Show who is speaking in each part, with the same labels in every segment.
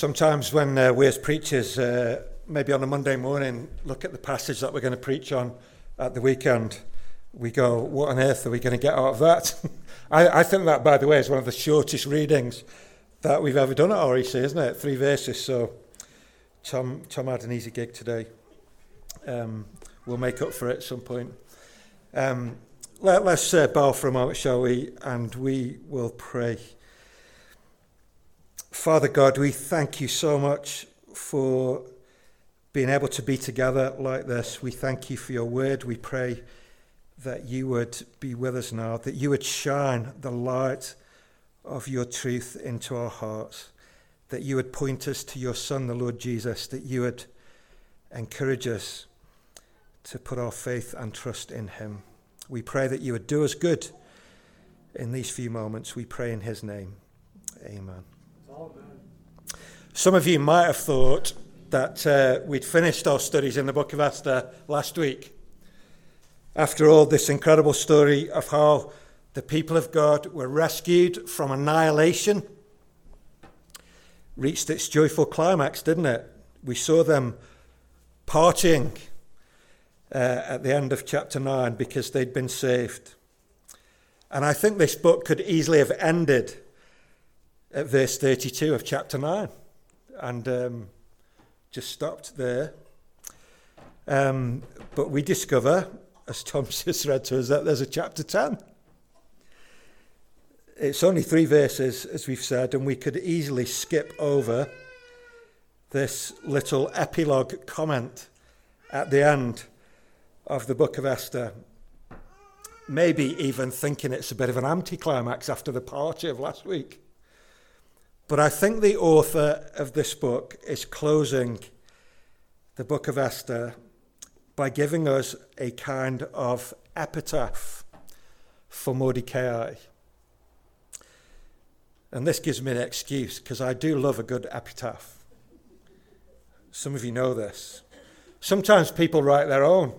Speaker 1: Sometimes when uh, we as preachers, uh, maybe on a Monday morning, look at the passage that we're going to preach on at the weekend, we go, what on earth are we going to get out of that? I, I, think that, by the way, is one of the shortest readings that we've ever done at REC, isn't it? Three verses. So Tom, Tom had an easy gig today. Um, we'll make up for it at some point. Um, let, us uh, bow for a moment, shall we? And we will pray. Father God, we thank you so much for being able to be together like this. We thank you for your word. We pray that you would be with us now, that you would shine the light of your truth into our hearts, that you would point us to your Son, the Lord Jesus, that you would encourage us to put our faith and trust in him. We pray that you would do us good in these few moments. We pray in his name. Amen. Some of you might have thought that uh, we'd finished our studies in the book of Esther last week. After all, this incredible story of how the people of God were rescued from annihilation reached its joyful climax, didn't it? We saw them partying uh, at the end of chapter 9 because they'd been saved. And I think this book could easily have ended at verse 32 of chapter 9 and um, just stopped there. Um, but we discover, as Tom just read to us, that there's a chapter 10. It's only three verses, as we've said, and we could easily skip over this little epilogue comment at the end of the book of Esther. Maybe even thinking it's a bit of an anticlimax after the party of last week. But I think the author of this book is closing the book of Esther by giving us a kind of epitaph for Mordecai. And this gives me an excuse because I do love a good epitaph. Some of you know this. Sometimes people write their own.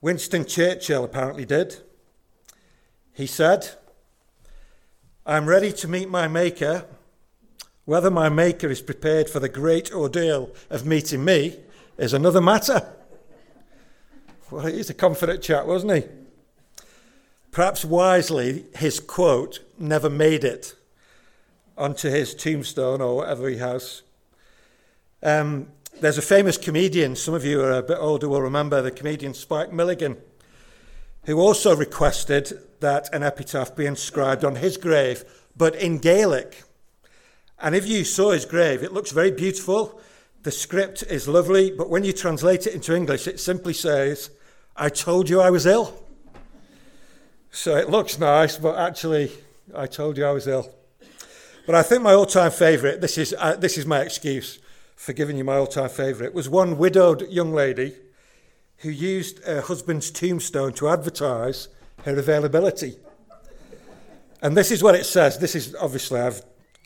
Speaker 1: Winston Churchill apparently did. He said, I'm ready to meet my Maker. Whether my Maker is prepared for the great ordeal of meeting me is another matter. Well, he's a confident chap, wasn't he? Perhaps wisely, his quote never made it onto his tombstone or whatever he has. Um, there's a famous comedian, some of you are a bit older will remember the comedian Spike Milligan, who also requested that an epitaph be inscribed on his grave, but in Gaelic. And if you saw his grave, it looks very beautiful. The script is lovely, but when you translate it into English, it simply says, I told you I was ill. So it looks nice, but actually, I told you I was ill. But I think my all time favourite, this is, uh, this is my excuse for giving you my all time favourite, was one widowed young lady who used her husband's tombstone to advertise her availability. And this is what it says. This is obviously, I've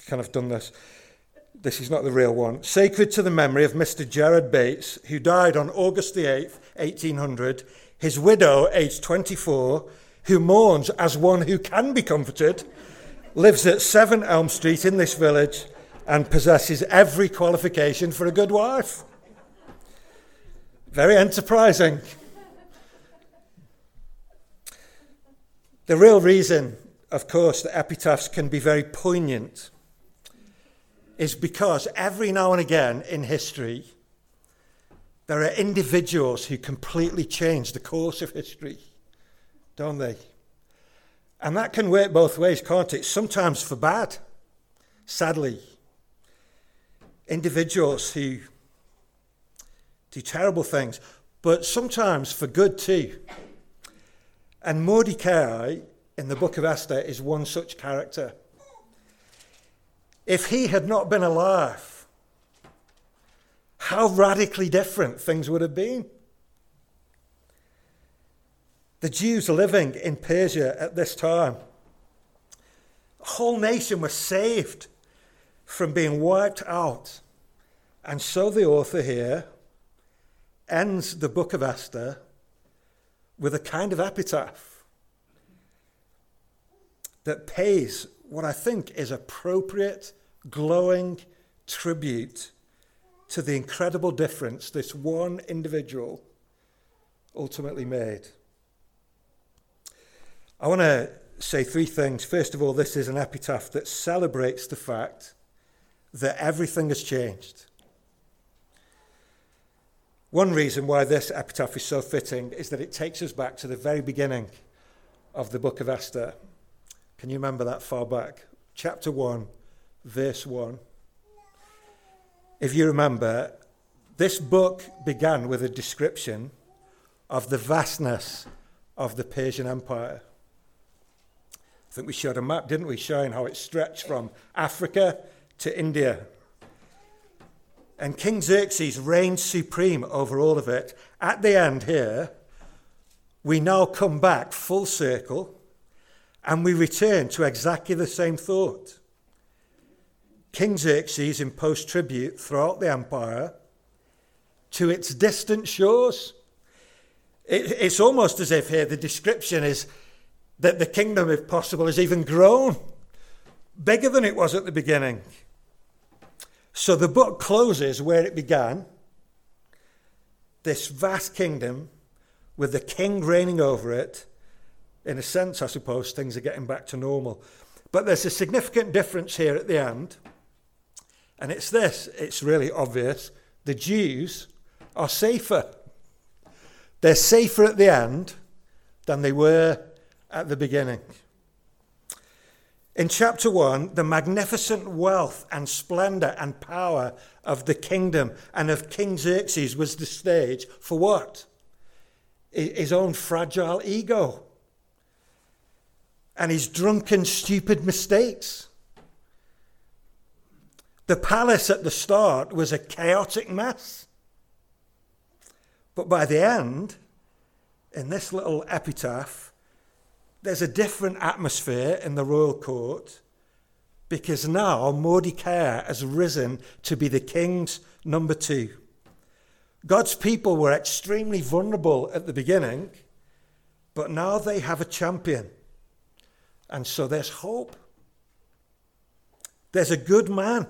Speaker 1: kind of done this. This is not the real one. Sacred to the memory of Mr. Gerard Bates, who died on August the 8th, 1800, his widow, aged 24, who mourns as one who can be comforted, lives at 7 Elm Street in this village and possesses every qualification for a good wife. Very enterprising. The real reason, of course, that epitaphs can be very poignant is because every now and again in history, there are individuals who completely change the course of history, don't they? And that can work both ways, can't it? Sometimes for bad, sadly. Individuals who do terrible things, but sometimes for good too. And Mordecai in the book of Esther is one such character. If he had not been alive, how radically different things would have been. The Jews living in Persia at this time, a whole nation was saved from being wiped out. And so the author here ends the book of Esther with a kind of epitaph that pays what I think is appropriate, glowing tribute to the incredible difference this one individual ultimately made. I want to say three things. First of all, this is an epitaph that celebrates the fact that everything has changed. One reason why this epitaph is so fitting is that it takes us back to the very beginning of the book of Esther. Can you remember that far back? Chapter 1, verse 1. If you remember, this book began with a description of the vastness of the Persian Empire. I think we showed a map, didn't we, showing how it stretched from Africa to India. And King Xerxes reigned supreme over all of it. At the end here, we now come back full circle and we return to exactly the same thought. King Xerxes imposed tribute throughout the empire to its distant shores. It, it's almost as if here the description is that the kingdom, if possible, has even grown bigger than it was at the beginning. So the book closes where it began this vast kingdom with the king reigning over it. In a sense, I suppose things are getting back to normal. But there's a significant difference here at the end. And it's this it's really obvious. The Jews are safer. They're safer at the end than they were at the beginning. In chapter 1, the magnificent wealth and splendor and power of the kingdom and of King Xerxes was the stage for what? His own fragile ego and his drunken, stupid mistakes. The palace at the start was a chaotic mess. But by the end, in this little epitaph, there's a different atmosphere in the royal court because now Mordecai has risen to be the king's number two. God's people were extremely vulnerable at the beginning, but now they have a champion. And so there's hope. There's a good man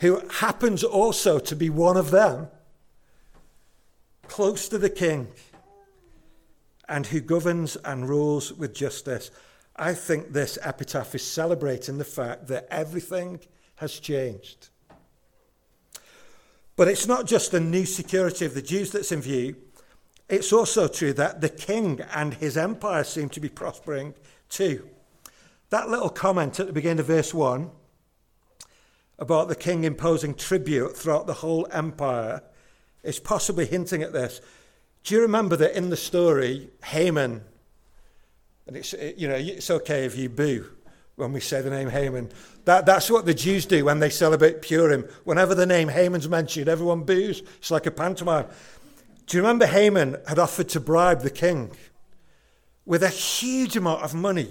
Speaker 1: who happens also to be one of them, close to the king and who governs and rules with justice. I think this epitaph is celebrating the fact that everything has changed. But it's not just the new security of the Jews that's in view. It's also true that the king and his empire seem to be prospering too. That little comment at the beginning of verse 1 about the king imposing tribute throughout the whole empire is possibly hinting at this. Do you remember that in the story, Haman, and it's, you know, it's okay if you boo when we say the name Haman. That, that's what the Jews do when they celebrate Purim. Whenever the name Haman's mentioned, everyone boos. It's like a pantomime. Do you remember Haman had offered to bribe the king with a huge amount of money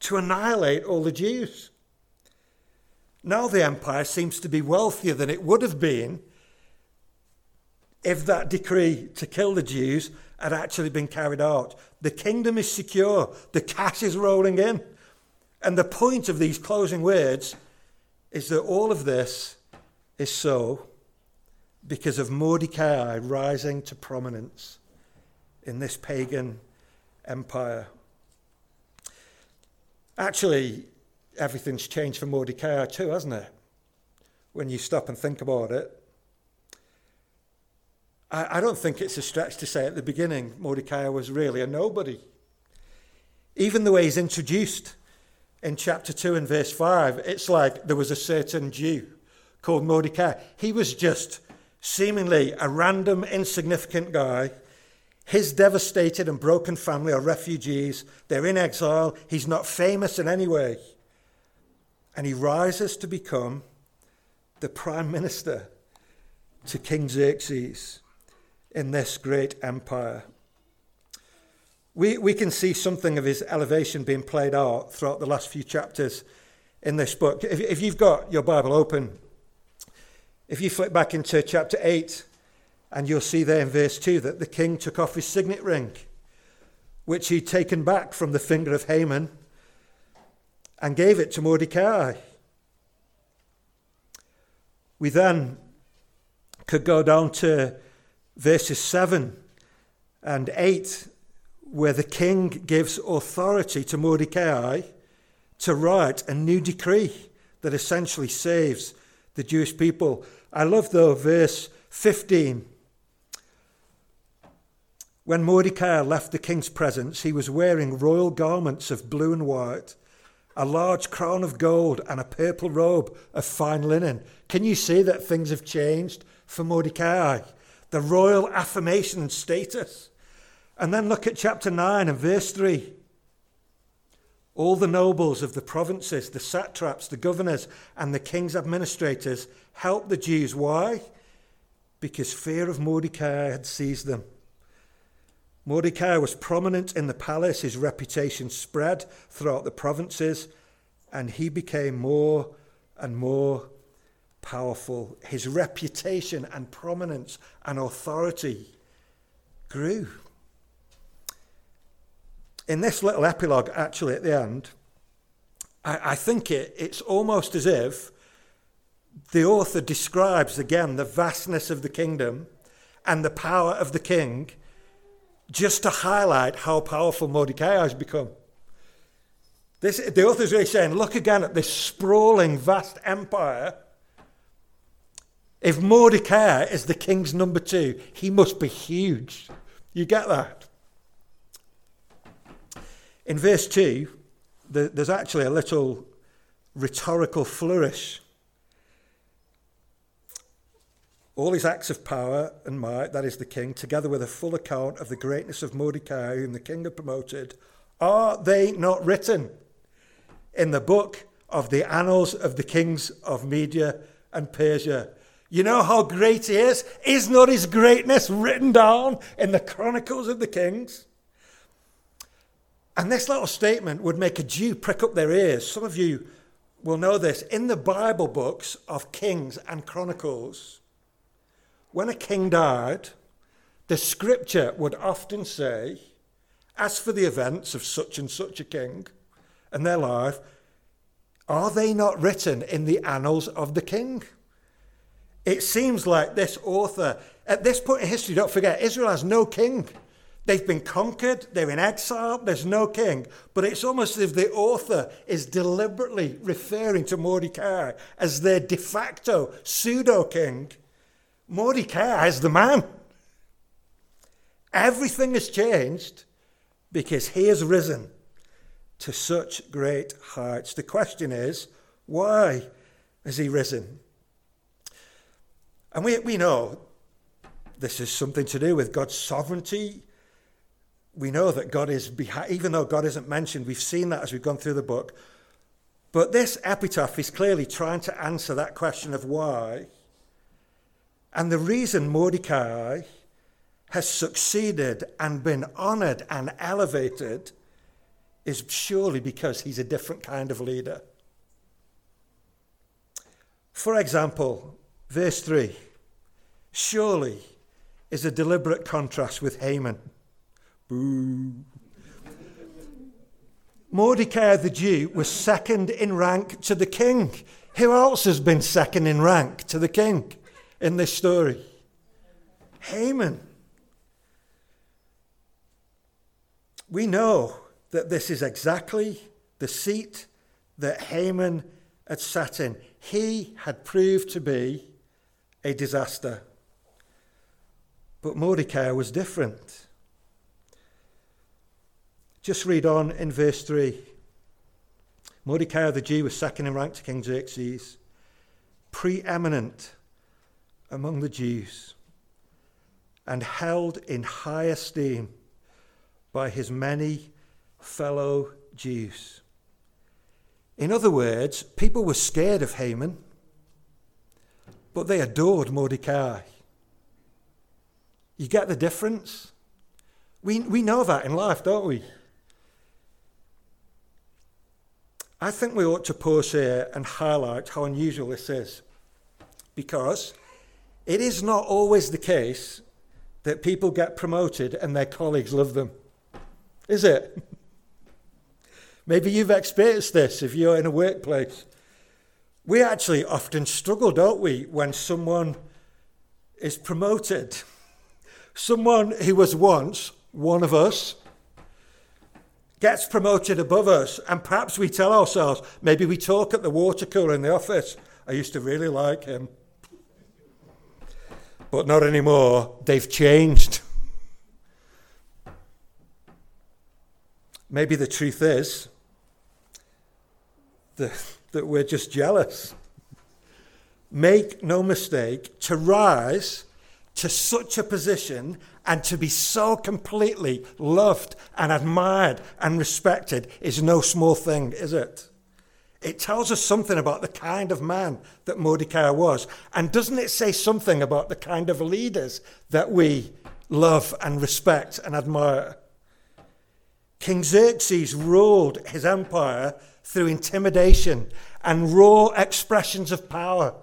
Speaker 1: to annihilate all the Jews? Now the empire seems to be wealthier than it would have been if that decree to kill the Jews had actually been carried out. The kingdom is secure, the cash is rolling in. And the point of these closing words is that all of this is so because of Mordecai rising to prominence in this pagan empire. Actually, everything's changed for Mordecai too, hasn't it? When you stop and think about it. I, I don't think it's a stretch to say at the beginning Mordecai was really a nobody. Even the way he's introduced in chapter 2 and verse 5, it's like there was a certain Jew called Mordecai. He was just seemingly a random, insignificant guy. His devastated and broken family are refugees. They're in exile. He's not famous in any way. And he rises to become the prime minister to King Xerxes in this great empire. We, we can see something of his elevation being played out throughout the last few chapters in this book. If, if you've got your Bible open, if you flip back into chapter 8, and you'll see there in verse 2 that the king took off his signet ring, which he'd taken back from the finger of Haman, and gave it to Mordecai. We then could go down to verses 7 and 8, where the king gives authority to Mordecai to write a new decree that essentially saves the Jewish people. I love, though, verse 15. When Mordecai left the king's presence, he was wearing royal garments of blue and white, a large crown of gold, and a purple robe of fine linen. Can you see that things have changed for Mordecai? The royal affirmation and status. And then look at chapter 9 and verse 3. All the nobles of the provinces, the satraps, the governors, and the king's administrators helped the Jews. Why? Because fear of Mordecai had seized them. Mordecai was prominent in the palace, his reputation spread throughout the provinces, and he became more and more powerful. His reputation and prominence and authority grew. In this little epilogue, actually, at the end, I, I think it, it's almost as if the author describes again the vastness of the kingdom and the power of the king just to highlight how powerful Mordecai has become. This, the author is really saying, look again at this sprawling, vast empire. If Mordecai is the king's number two, he must be huge. You get that? In verse 2, there's actually a little rhetorical flourish all his acts of power and might, that is the king, together with a full account of the greatness of Mordecai, whom the king had promoted, are they not written in the book of the annals of the kings of Media and Persia? You know how great he is? Is not his greatness written down in the chronicles of the kings? And this little statement would make a Jew prick up their ears. Some of you will know this. In the Bible books of Kings and Chronicles, when a king died, the scripture would often say, as for the events of such and such a king and their life, are they not written in the annals of the king? It seems like this author, at this point in history, don't forget, Israel has no king. They've been conquered, they're in exile, there's no king. But it's almost as if the author is deliberately referring to Mordecai as their de facto pseudo king Mordecai is the man. Everything has changed because he has risen to such great heights. The question is, why has he risen? And we, we know this is something to do with God's sovereignty. We know that God is behind, even though God isn't mentioned, we've seen that as we've gone through the book. But this epitaph is clearly trying to answer that question of why and the reason Mordecai has succeeded and been honored and elevated is surely because he's a different kind of leader. For example, verse 3 surely is a deliberate contrast with Haman. Boo. Mordecai the Jew was second in rank to the king. Who else has been second in rank to the king? in this story? Haman. We know that this is exactly the seat that Haman had sat in. He had proved to be a disaster. But Mordecai was different. Just read on in verse 3. Mordecai the Jew was second in rank to King Xerxes, preeminent among the Jews and held in high esteem by his many fellow Jews. In other words, people were scared of Haman, but they adored Mordecai. You get the difference? We, we know that in life, don't we? I think we ought to pause here and highlight how unusual this is. Because it is not always the case that people get promoted and their colleagues love them, is it? Maybe you've experienced this if you're in a workplace We actually often struggle, don't we, when someone is promoted. Someone who was once one of us gets promoted above us, and perhaps we tell ourselves, maybe we talk at the water cooler in the office, I used to really like him. But not anymore. They've changed. Maybe the truth is that, that we're just jealous. Make no mistake, to rise to such a position and to be so completely loved and admired and respected is no small thing, is it? It tells us something about the kind of man that Mordecai was. And doesn't it say something about the kind of leaders that we love and respect and admire? King Xerxes ruled his empire through intimidation and raw expressions of power.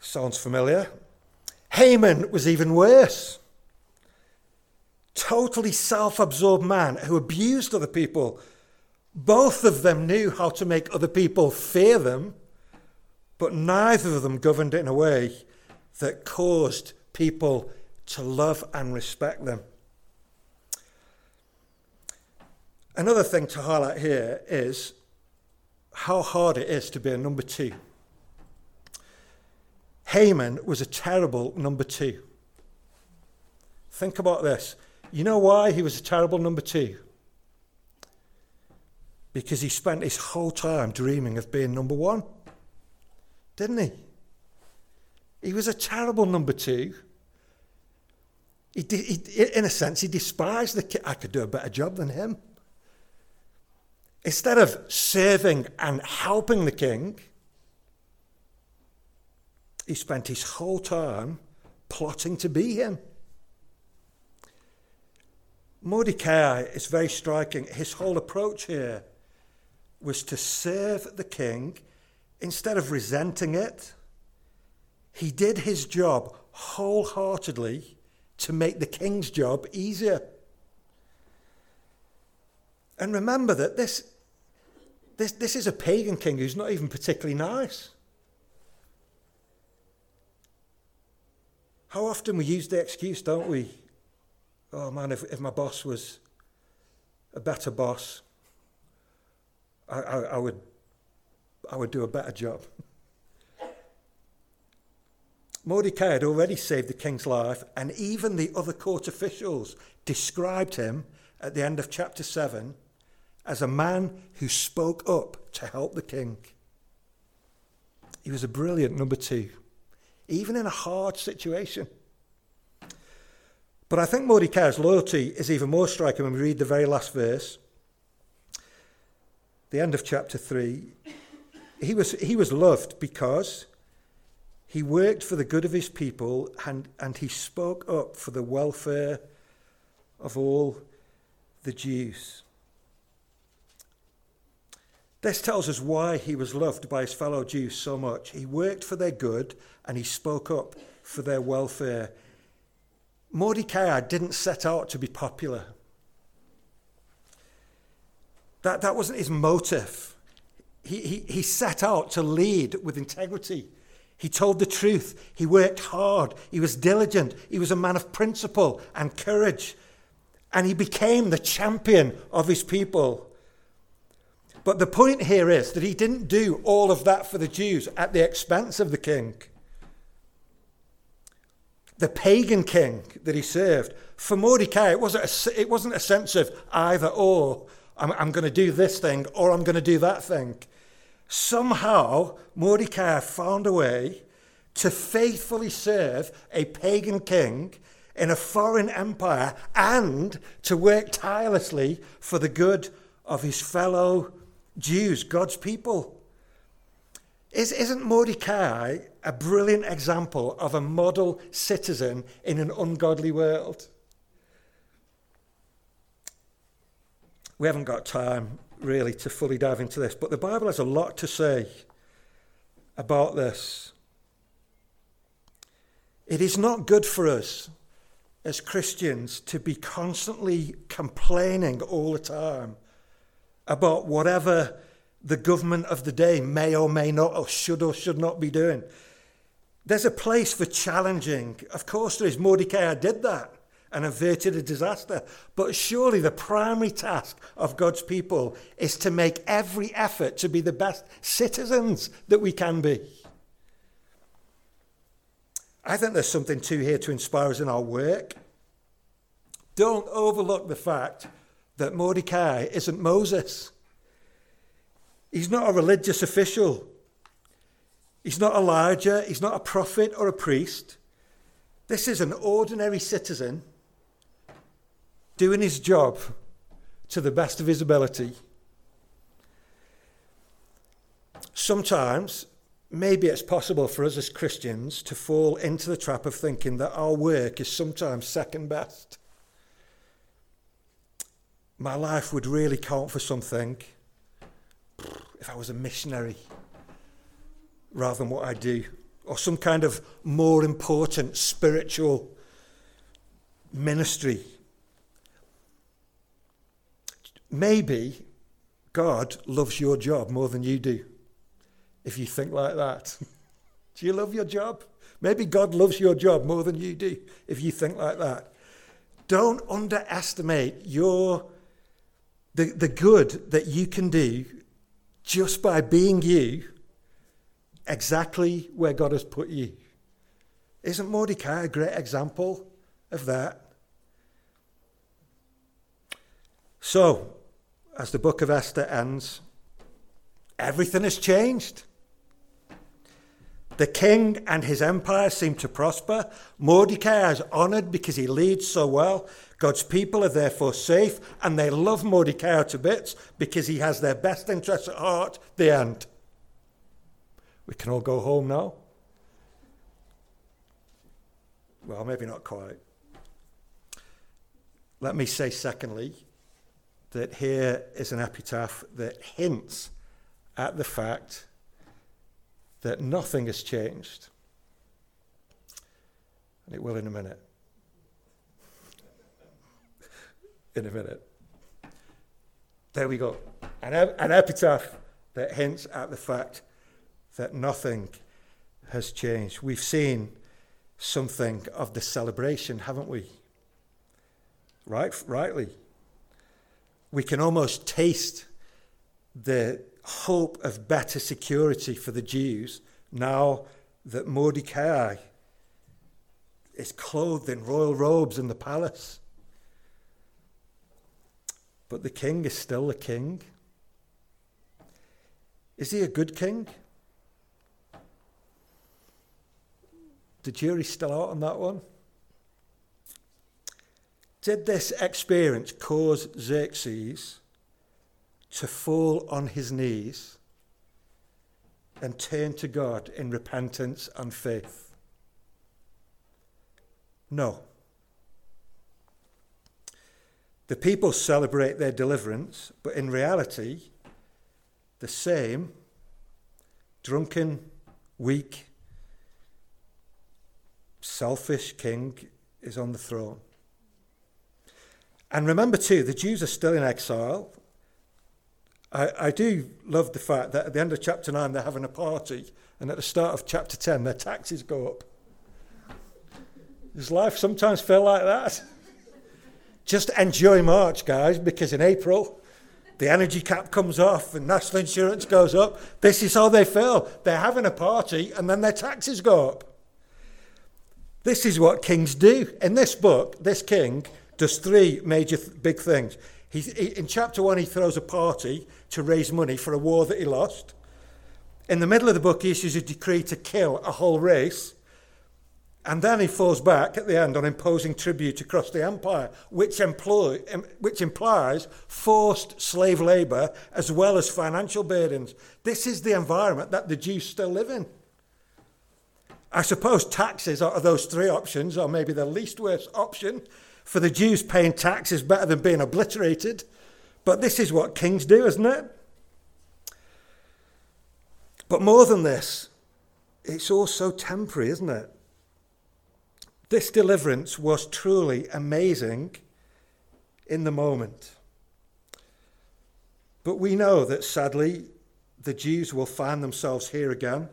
Speaker 1: Sounds familiar. Haman was even worse. Totally self absorbed man who abused other people. Both of them knew how to make other people fear them, but neither of them governed it in a way that caused people to love and respect them. Another thing to highlight here is how hard it is to be a number two. Haman was a terrible number two. Think about this. You know why he was a terrible number two? Because he spent his whole time dreaming of being number one. Didn't he? He was a terrible number two. He, he, in a sense, he despised the kid. I could do a better job than him. Instead of serving and helping the king, he spent his whole time plotting to be him. Mordecai is very striking. His whole approach here was to serve the king instead of resenting it. He did his job wholeheartedly to make the king's job easier. And remember that this this, this is a pagan king who's not even particularly nice. How often we use the excuse, don't we? Oh man, if, if my boss was a better boss, I, I, I, would, I would do a better job. Mordecai had already saved the king's life, and even the other court officials described him at the end of chapter 7 as a man who spoke up to help the king. He was a brilliant number two, even in a hard situation. But I think Mordecai's loyalty is even more striking when we read the very last verse, the end of chapter 3. He was, he was loved because he worked for the good of his people and, and he spoke up for the welfare of all the Jews. This tells us why he was loved by his fellow Jews so much. He worked for their good and he spoke up for their welfare. Mordecai didn't set out to be popular. That, that wasn't his motive. He, he, he set out to lead with integrity. He told the truth. He worked hard. He was diligent. He was a man of principle and courage. And he became the champion of his people. But the point here is that he didn't do all of that for the Jews at the expense of the king. The pagan king that he served, for Mordecai, it wasn't a, it wasn't a sense of either or. I'm, I'm going to do this thing or I'm going to do that thing. Somehow, Mordecai found a way to faithfully serve a pagan king in a foreign empire and to work tirelessly for the good of his fellow Jews, God's people. Is, isn't Mordecai a brilliant example of a model citizen in an ungodly world? We haven't got time really to fully dive into this, but the Bible has a lot to say about this. It is not good for us as Christians to be constantly complaining all the time about whatever the government of the day may or may not, or should or should not be doing. There's a place for challenging. Of course, there is. Mordecai did that and averted a disaster. But surely the primary task of God's people is to make every effort to be the best citizens that we can be. I think there's something too here to inspire us in our work. Don't overlook the fact that Mordecai isn't Moses. He's not a religious official. He's not Elijah. He's not a prophet or a priest. This is an ordinary citizen doing his job to the best of his ability. Sometimes, maybe it's possible for us as Christians to fall into the trap of thinking that our work is sometimes second best. My life would really count for something if I was a missionary rather than what I do, or some kind of more important spiritual ministry. Maybe God loves your job more than you do, if you think like that. do you love your job? Maybe God loves your job more than you do, if you think like that. Don't underestimate your the, the good that you can do just by being you exactly where God has put you. Isn't Mordecai a great example of that? So, as the book of Esther ends, everything has changed. The king and his empire seem to prosper. Mordecai is honored because he leads so well. God's people are therefore safe, and they love Mordecai to bits because he has their best interests at heart. The end. We can all go home now. Well, maybe not quite. Let me say, secondly, that here is an epitaph that hints at the fact that nothing has changed. And it will in a minute. In a minute. There we go. An, an epitaph that hints at the fact that nothing has changed. We've seen something of the celebration, haven't we? Right, rightly. We can almost taste the hope of better security for the Jews now that Mordecai is clothed in royal robes in the palace. But the king is still a king. Is he a good king? The jury's still out on that one. Did this experience cause Xerxes to fall on his knees and turn to God in repentance and faith? No. The people celebrate their deliverance, but in reality, the same drunken, weak, selfish king is on the throne. And remember, too, the Jews are still in exile. I, I do love the fact that at the end of chapter 9, they're having a party, and at the start of chapter 10, their taxes go up. Does life sometimes feel like that? Just enjoy March, guys, because in April, the energy cap comes off and national insurance goes up. This is how they feel. They're having a party and then their taxes go up. This is what kings do. In this book, this king does three major th- big things. He, in chapter one, he throws a party to raise money for a war that he lost. In the middle of the book, he issues a decree to kill a whole race. And then he falls back at the end on imposing tribute across the empire, which, employ, which implies forced slave labour as well as financial burdens. This is the environment that the Jews still live in. I suppose taxes of those three options are maybe the least worst option. For the Jews, paying tax is better than being obliterated. But this is what kings do, isn't it? But more than this, it's also temporary, isn't it? This deliverance was truly amazing in the moment. But we know that sadly, the Jews will find themselves here again.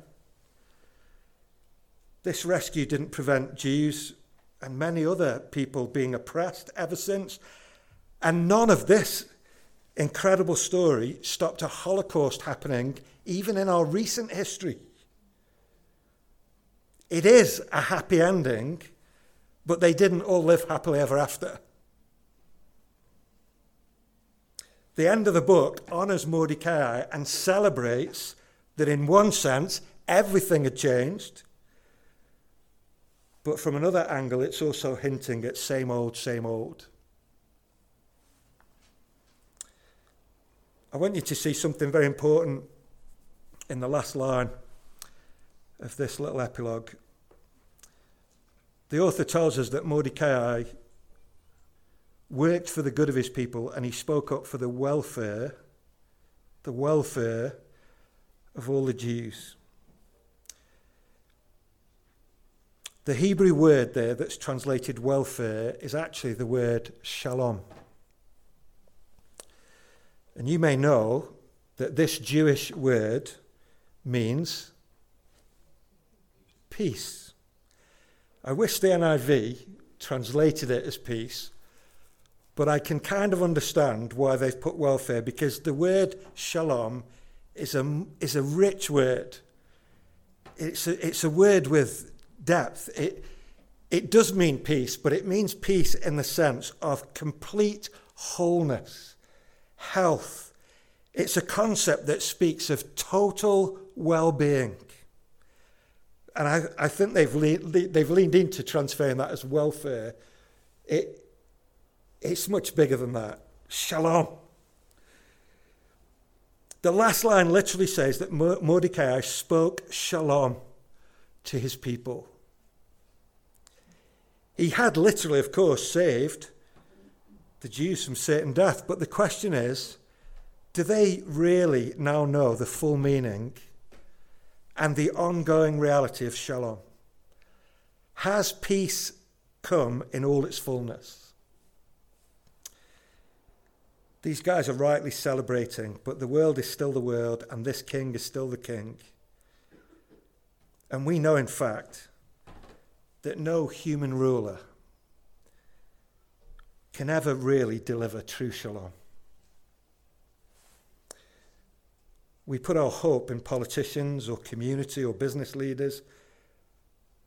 Speaker 1: This rescue didn't prevent Jews and many other people being oppressed ever since. And none of this incredible story stopped a Holocaust happening even in our recent history. It is a happy ending, but they didn't all live happily ever after. The end of the book honours Mordecai and celebrates that, in one sense, everything had changed. But from another angle, it's also hinting at same old, same old. I want you to see something very important in the last line of this little epilogue. The author tells us that Mordecai worked for the good of his people and he spoke up for the welfare, the welfare of all the Jews. The Hebrew word there that's translated welfare is actually the word shalom. And you may know that this Jewish word means peace. I wish the NIV translated it as peace, but I can kind of understand why they've put welfare because the word shalom is a, is a rich word. It's a, it's a word with depth. It, it does mean peace, but it means peace in the sense of complete wholeness, health. It's a concept that speaks of total well being. And I, I think they've, le- they've leaned into transferring that as welfare. It, it's much bigger than that. Shalom. The last line literally says that Mordecai spoke shalom to his people. He had literally, of course, saved the Jews from certain death, but the question is do they really now know the full meaning and the ongoing reality of shalom? Has peace come in all its fullness? These guys are rightly celebrating, but the world is still the world, and this king is still the king. And we know, in fact, that no human ruler can ever really deliver true shalom. We put our hope in politicians or community or business leaders,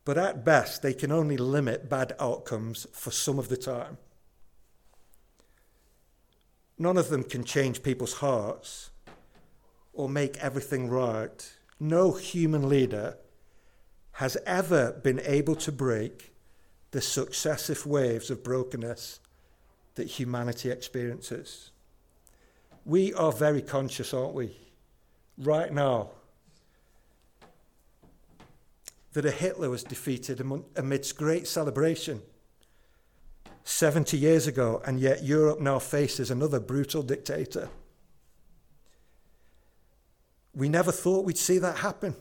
Speaker 1: but at best, they can only limit bad outcomes for some of the time. None of them can change people's hearts or make everything right. No human leader has ever been able to break the successive waves of brokenness that humanity experiences. We are very conscious, aren't we, right now, that a Hitler was defeated amidst great celebration 70 years ago, and yet Europe now faces another brutal dictator. We never thought we'd see that happen.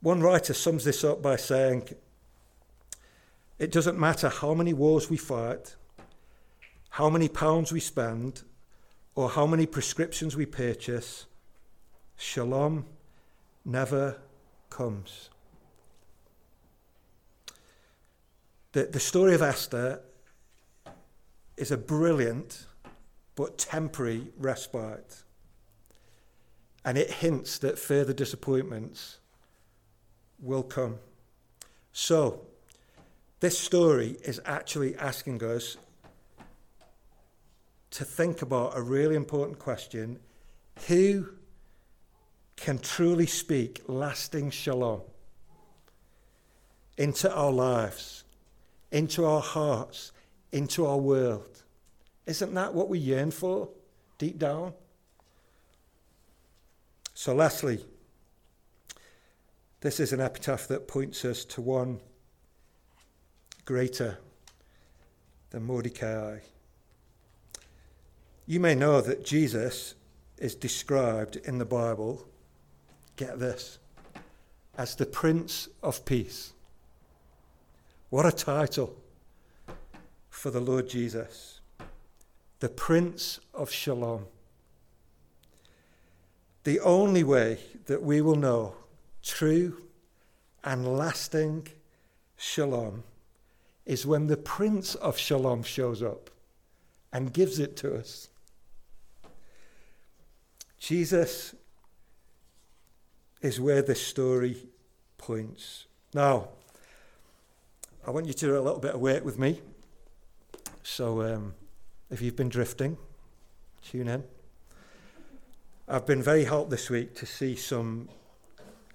Speaker 1: One writer sums this up by saying, It doesn't matter how many wars we fight, how many pounds we spend, or how many prescriptions we purchase, shalom never comes. The, the story of Esther is a brilliant but temporary respite. And it hints that further disappointments will come. So, this story is actually asking us to think about a really important question who can truly speak lasting shalom into our lives, into our hearts, into our world? Isn't that what we yearn for deep down? So, lastly, this is an epitaph that points us to one greater than Mordecai. You may know that Jesus is described in the Bible, get this, as the Prince of Peace. What a title for the Lord Jesus, the Prince of Shalom. the only way that we will know true and lasting shalom is when the Prince of Shalom shows up and gives it to us. Jesus is where this story points. Now, I want you to do a little bit of work with me. So, um, if you've been drifting, tune in. I've been very helped this week to see some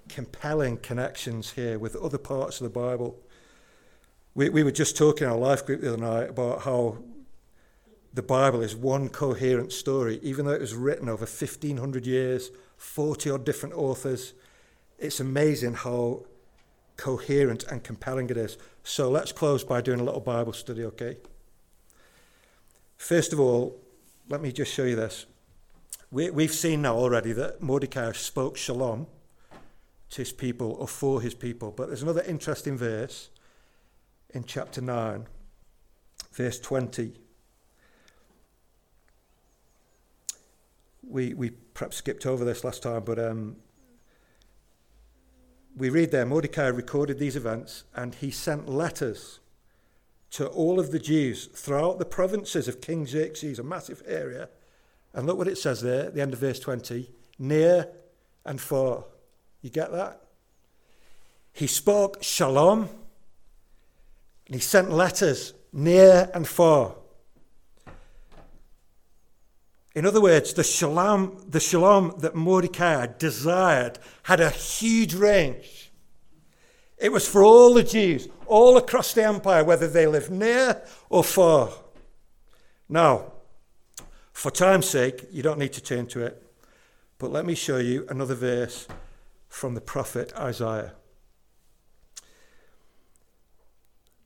Speaker 1: compelling connections here with other parts of the Bible. We, we were just talking in our life group the other night about how the Bible is one coherent story, even though it was written over 1,500 years, 40 odd different authors. It's amazing how coherent and compelling it is. So let's close by doing a little Bible study, okay? First of all, let me just show you this. We, we've seen now already that Mordecai spoke shalom to his people or for his people, but there's another interesting verse in chapter 9, verse 20. We, we perhaps skipped over this last time, but um, we read there Mordecai recorded these events and he sent letters to all of the Jews throughout the provinces of King Xerxes, a massive area. And look what it says there at the end of verse 20 near and far. You get that? He spoke shalom and he sent letters near and far. In other words, the shalom, the shalom that Mordecai desired had a huge range. It was for all the Jews, all across the empire, whether they lived near or far. Now, for time's sake, you don't need to turn to it, but let me show you another verse from the prophet Isaiah.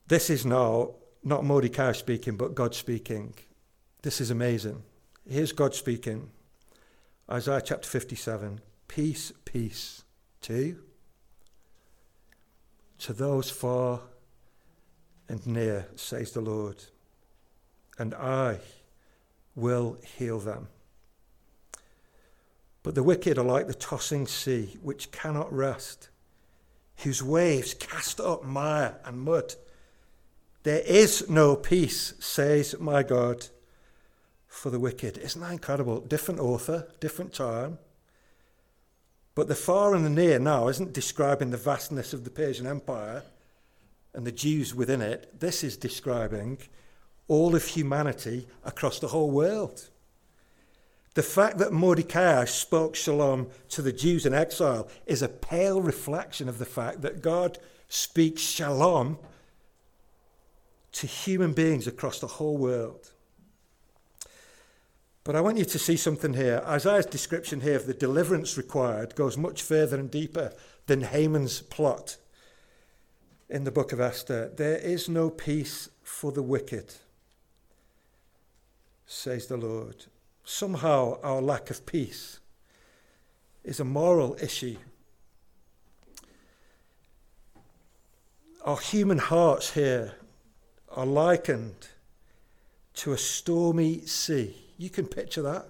Speaker 1: This is now not Mordecai speaking, but God speaking. This is amazing. Here's God speaking. Isaiah chapter 57 Peace, peace to, to those far and near, says the Lord, and I will heal them. But the wicked are like the tossing sea, which cannot rest, whose waves cast up mire and mud. There is no peace, says my God for the wicked. Isn't that incredible? Different author, different time. But the far and the near now isn't describing the vastness of the Persian Empire and the Jews within it. This is describing all of humanity across the whole world. The fact that Mordecai spoke shalom to the Jews in exile is a pale reflection of the fact that God speaks shalom to human beings across the whole world. But I want you to see something here. Isaiah's description here of the deliverance required goes much further and deeper than Haman's plot in the book of Esther. There is no peace for the wicked, says the Lord. Somehow our lack of peace is a moral issue. Our human hearts here are likened to a stormy sea you can picture that.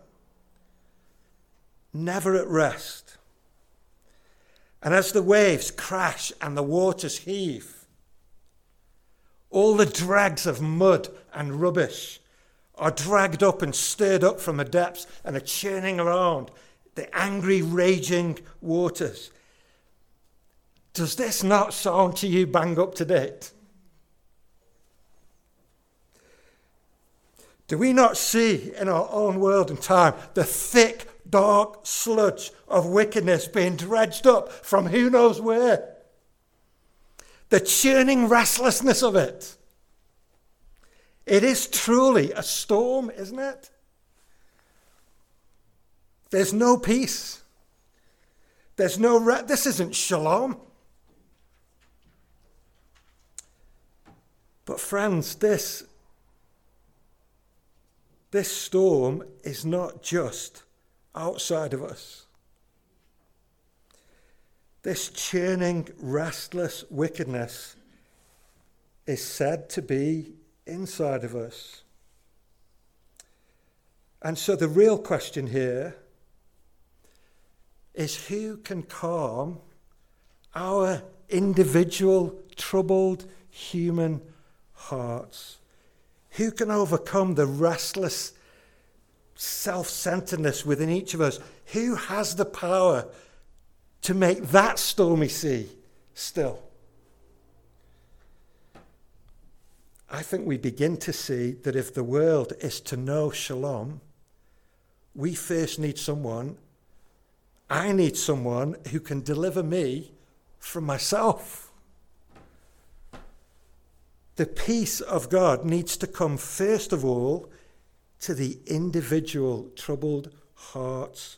Speaker 1: Never at rest. And as the waves crash and the waters heave, all the dregs of mud and rubbish are dragged up and stirred up from the depths and are churning around the angry, raging waters. Does this not sound to you bang up to date? Do we not see in our own world and time the thick, dark sludge of wickedness being dredged up from who knows where? The churning restlessness of it. It is truly a storm, isn't it? There's no peace. There's no re- this isn't shalom. But friends, this this storm is not just outside of us. This churning, restless wickedness is said to be inside of us. And so the real question here is who can calm our individual troubled human hearts? Who can overcome the restless self centeredness within each of us? Who has the power to make that stormy sea still? I think we begin to see that if the world is to know shalom, we first need someone, I need someone who can deliver me from myself. The peace of God needs to come first of all to the individual troubled hearts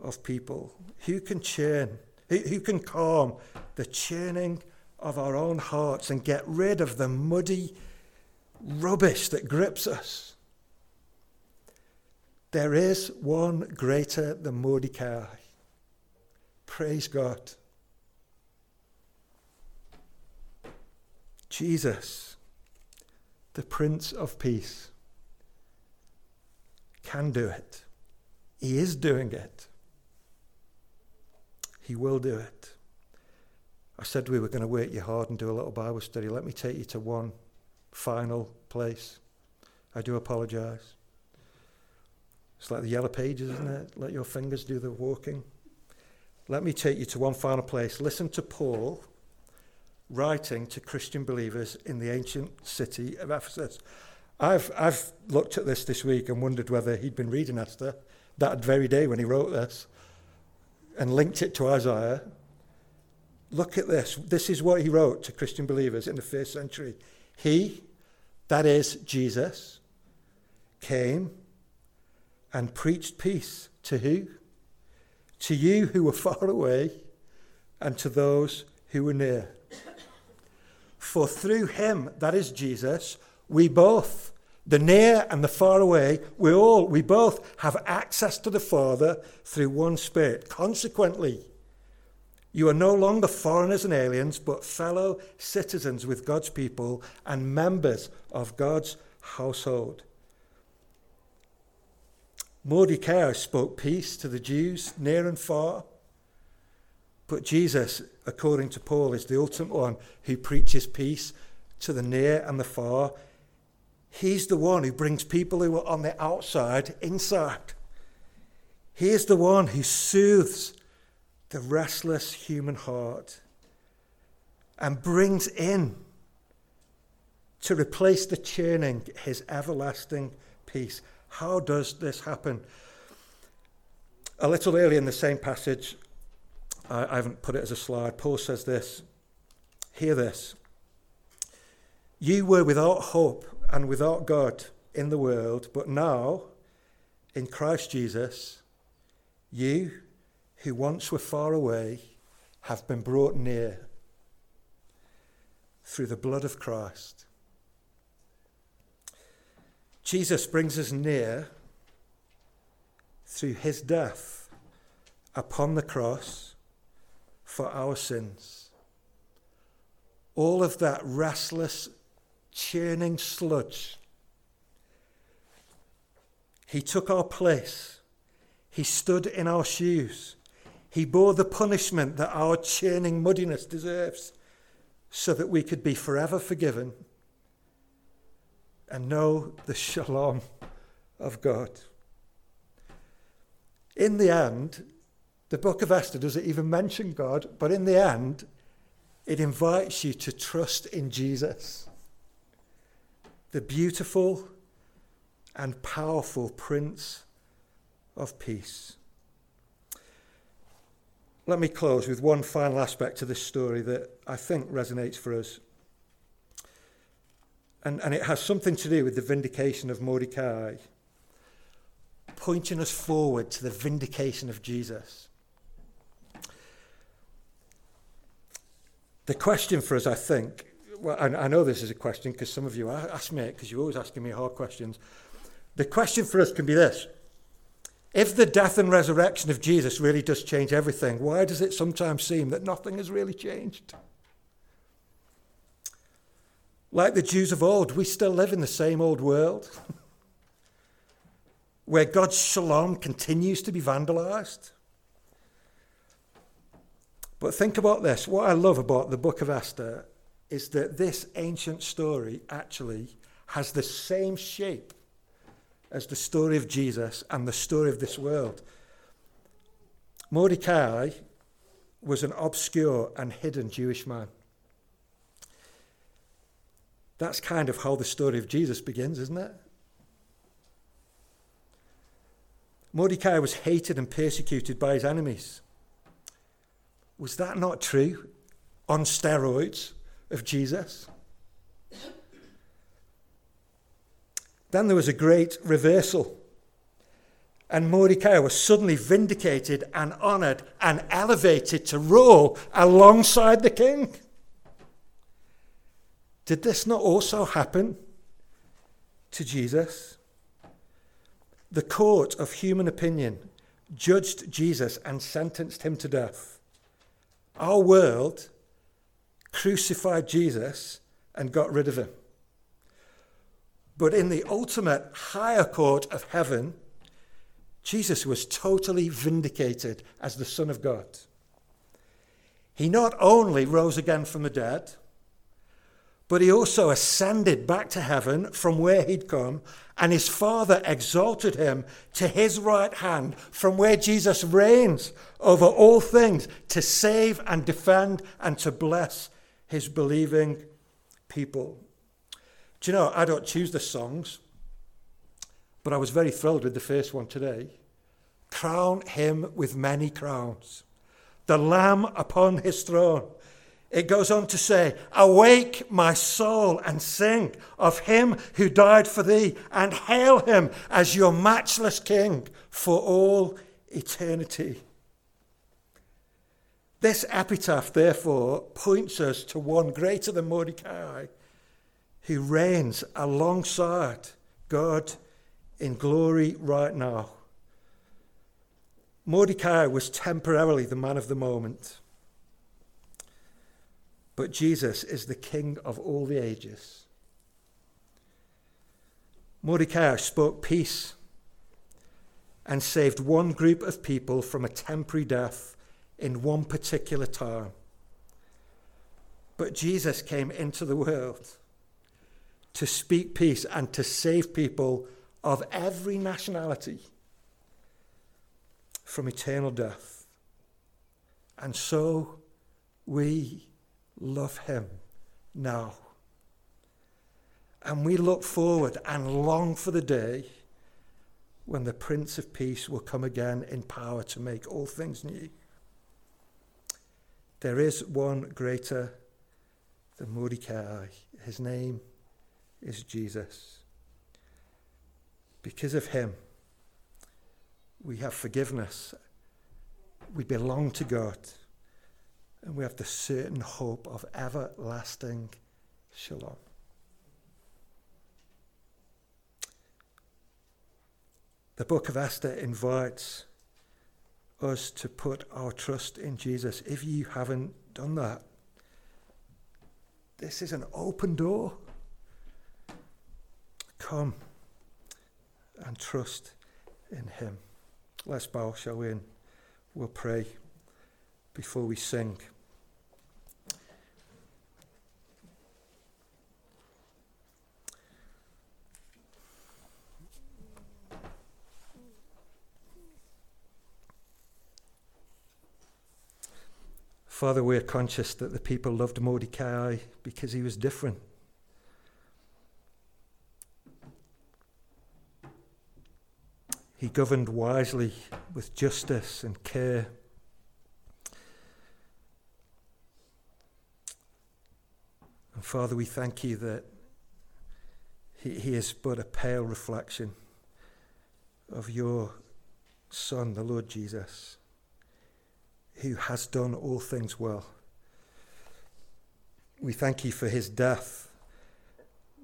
Speaker 1: of people. Who can churn? Who, can calm the churning of our own hearts and get rid of the muddy rubbish that grips us? There is one greater than Mordecai. Praise God. Jesus, the Prince of Peace, can do it. He is doing it. He will do it. I said we were going to work you hard and do a little Bible study. Let me take you to one final place. I do apologize. It's like the yellow pages, isn't it? Let your fingers do the walking. Let me take you to one final place. Listen to Paul writing to Christian believers in the ancient city of Ephesus. I've, I've looked at this this week and wondered whether he'd been reading Esther that very day when he wrote this and linked it to Isaiah. Look at this. This is what he wrote to Christian believers in the first century. He, that is Jesus, came and preached peace to who? To you who were far away and to those who were near. For through him, that is Jesus, we both, the near and the far away, we all, we both have access to the Father through one Spirit. Consequently, you are no longer foreigners and aliens, but fellow citizens with God's people and members of God's household. Mordecai spoke peace to the Jews near and far. But Jesus, according to Paul, is the ultimate one who preaches peace to the near and the far. He's the one who brings people who are on the outside inside. He is the one who soothes the restless human heart and brings in to replace the churning his everlasting peace. How does this happen? A little earlier in the same passage, I, I haven't put it as a slide. Paul says this Hear this. You were without hope and without God in the world, but now, in Christ Jesus, you who once were far away have been brought near through the blood of Christ. Jesus brings us near through his death upon the cross for our sins. All of that restless, churning sludge. He took our place. He stood in our shoes. He bore the punishment that our churning muddiness deserves so that we could be forever forgiven and know the shalom of God. In the end, the book of Esther doesn't even mention God, but in the end, it invites you to trust in Jesus, the beautiful and powerful Prince of Peace. Let me close with one final aspect to this story that I think resonates for us. And, and it has something to do with the vindication of Mordecai, pointing us forward to the vindication of Jesus. The question for us, I think, well, I, I know this is a question because some of you ask me it because you're always asking me hard questions. The question for us can be this If the death and resurrection of Jesus really does change everything, why does it sometimes seem that nothing has really changed? Like the Jews of old, we still live in the same old world where God's shalom continues to be vandalized. But think about this. What I love about the book of Esther is that this ancient story actually has the same shape as the story of Jesus and the story of this world. Mordecai was an obscure and hidden Jewish man. That's kind of how the story of Jesus begins, isn't it? Mordecai was hated and persecuted by his enemies. Was that not true on steroids of Jesus? Then there was a great reversal. And Mordecai was suddenly vindicated and honored and elevated to rule alongside the king. Did this not also happen to Jesus? The court of human opinion judged Jesus and sentenced him to death. Our world crucified Jesus and got rid of him. But in the ultimate higher court of heaven, Jesus was totally vindicated as the Son of God. He not only rose again from the dead, but he also ascended back to heaven from where he'd come, and his Father exalted him to his right hand, from where Jesus reigns over all things to save and defend and to bless his believing people. Do you know, I don't choose the songs, but I was very thrilled with the first one today. Crown him with many crowns, the Lamb upon his throne. It goes on to say, Awake, my soul, and sing of him who died for thee, and hail him as your matchless king for all eternity. This epitaph, therefore, points us to one greater than Mordecai who reigns alongside God in glory right now. Mordecai was temporarily the man of the moment, but Jesus is the king of all the ages. Mordecai spoke peace and saved one group of people from a temporary death in one particular time. But Jesus came into the world to speak peace and to save people of every nationality from eternal death. And so we love him now. And we look forward and long for the day when the Prince of Peace will come again in power to make all things new. There is one greater than Mordecai. His name is Jesus. Because of him, we have forgiveness. We belong to God. And we have the certain hope of everlasting shalom. The book of Esther invites us to put our trust in Jesus. If you haven't done that, this is an open door. Come and trust in Him. Let's bow, shall we? And we'll pray before we sing. Father, we're conscious that the people loved Mordecai because he was different. He governed wisely with justice and care. And Father, we thank you that he, he is but a pale reflection of your Son, the Lord Jesus who has done all things well. We thank you for his death.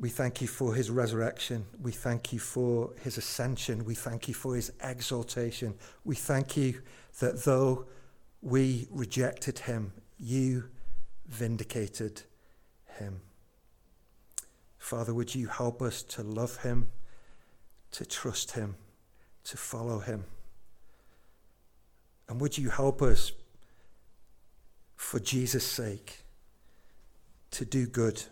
Speaker 1: We thank you for his resurrection. We thank you for his ascension. We thank you for his exaltation. We thank you that though we rejected him, you vindicated him. Father, would you help us to love him, to trust him, to follow him? And would you help us for Jesus' sake, to do good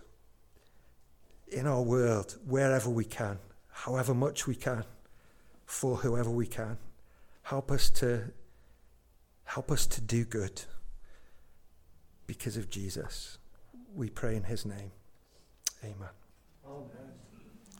Speaker 1: in our world, wherever we can, however much we can, for whoever we can. Help us to help us to do good because of Jesus. We pray in his name. Amen.